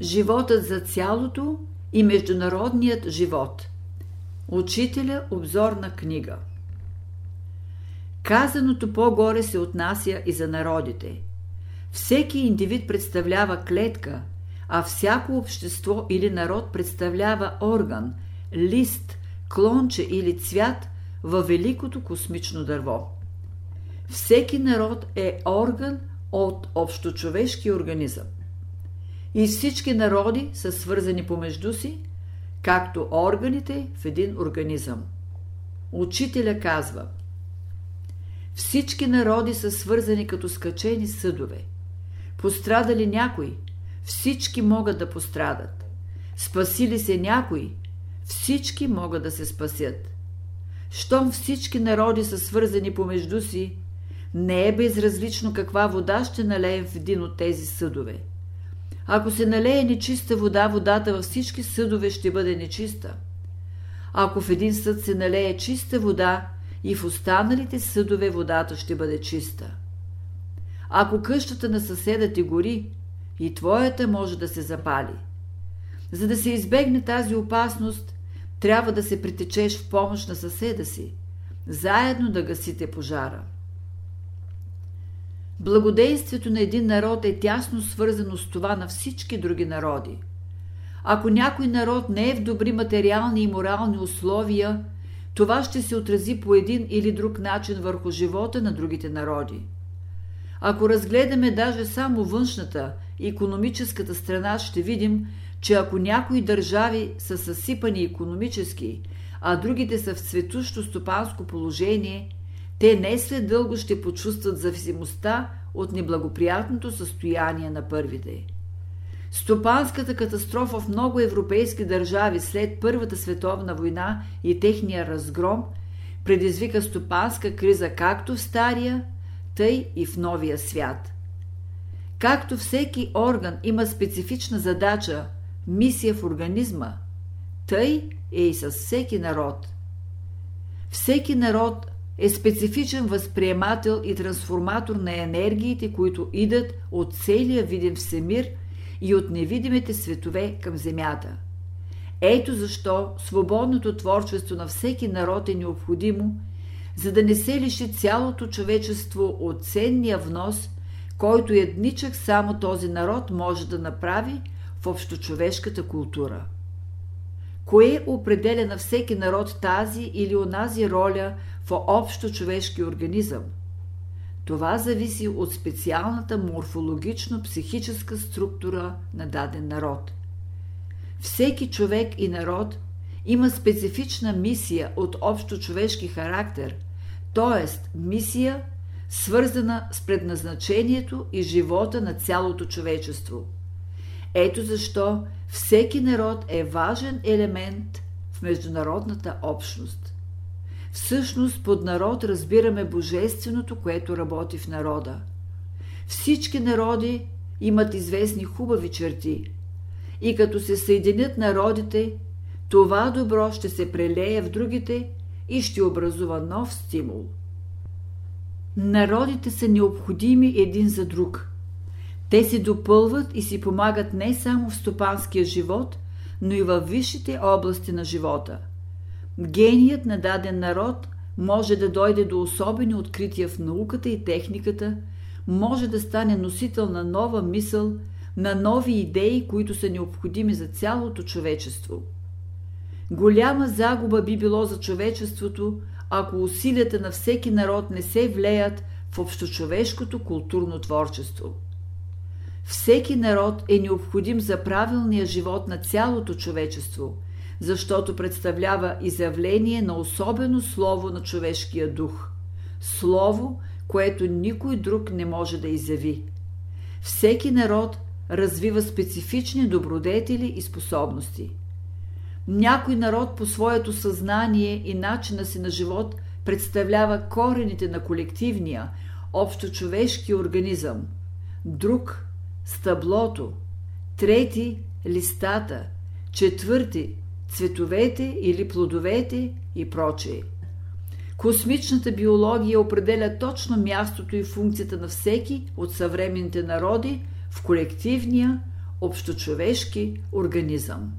Животът за цялото и международният живот. Учителя обзорна книга. Казаното по-горе се отнася и за народите. Всеки индивид представлява клетка, а всяко общество или народ представлява орган, лист, клонче или цвят във великото космично дърво. Всеки народ е орган от общочовешки организъм. И всички народи са свързани помежду си, както органите в един организъм. Учителя казва Всички народи са свързани като скачени съдове. Пострадали някой, всички могат да пострадат. Спасили се някой, всички могат да се спасят. Щом всички народи са свързани помежду си, не е безразлично каква вода ще налеем в един от тези съдове. Ако се налее нечиста вода, водата във всички съдове ще бъде нечиста. Ако в един съд се налее чиста вода, и в останалите съдове водата ще бъде чиста. Ако къщата на съседа ти гори, и твоята може да се запали. За да се избегне тази опасност, трябва да се притечеш в помощ на съседа си, заедно да гасите пожара. Благодействието на един народ е тясно свързано с това на всички други народи. Ако някой народ не е в добри материални и морални условия, това ще се отрази по един или друг начин върху живота на другите народи. Ако разгледаме даже само външната, економическата страна, ще видим, че ако някои държави са съсипани економически, а другите са в цветущо стопанско положение – те не след дълго ще почувстват зависимостта от неблагоприятното състояние на първите. Стопанската катастрофа в много европейски държави след Първата световна война и техния разгром предизвика стопанска криза както в стария, тъй и в новия свят. Както всеки орган има специфична задача, мисия в организма, тъй е и с всеки народ. Всеки народ е специфичен възприемател и трансформатор на енергиите, които идат от целия виден всемир и от невидимите светове към Земята. Ето защо свободното творчество на всеки народ е необходимо, за да не се лиши цялото човечество от ценния внос, който едничък само този народ може да направи в общочовешката култура. Кое определя на всеки народ тази или онази роля в общо човешки организъм? Това зависи от специалната морфологично-психическа структура на даден народ. Всеки човек и народ има специфична мисия от общо човешки характер, т.е. мисия, свързана с предназначението и живота на цялото човечество – ето защо всеки народ е важен елемент в международната общност. Всъщност под народ разбираме божественото, което работи в народа. Всички народи имат известни хубави черти. И като се съединят народите, това добро ще се прелее в другите и ще образува нов стимул. Народите са необходими един за друг – те се допълват и си помагат не само в стопанския живот, но и във висшите области на живота. Геният на даден народ може да дойде до особени открития в науката и техниката, може да стане носител на нова мисъл, на нови идеи, които са необходими за цялото човечество. Голяма загуба би било за човечеството, ако усилията на всеки народ не се влеят в общочовешкото културно творчество. Всеки народ е необходим за правилния живот на цялото човечество, защото представлява изявление на особено слово на човешкия дух. Слово, което никой друг не може да изяви. Всеки народ развива специфични добродетели и способности. Някой народ по своето съзнание и начина си на живот представлява корените на колективния, общочовешки организъм. Друг стъблото, трети – листата, четвърти – цветовете или плодовете и прочее. Космичната биология определя точно мястото и функцията на всеки от съвременните народи в колективния, общочовешки организъм.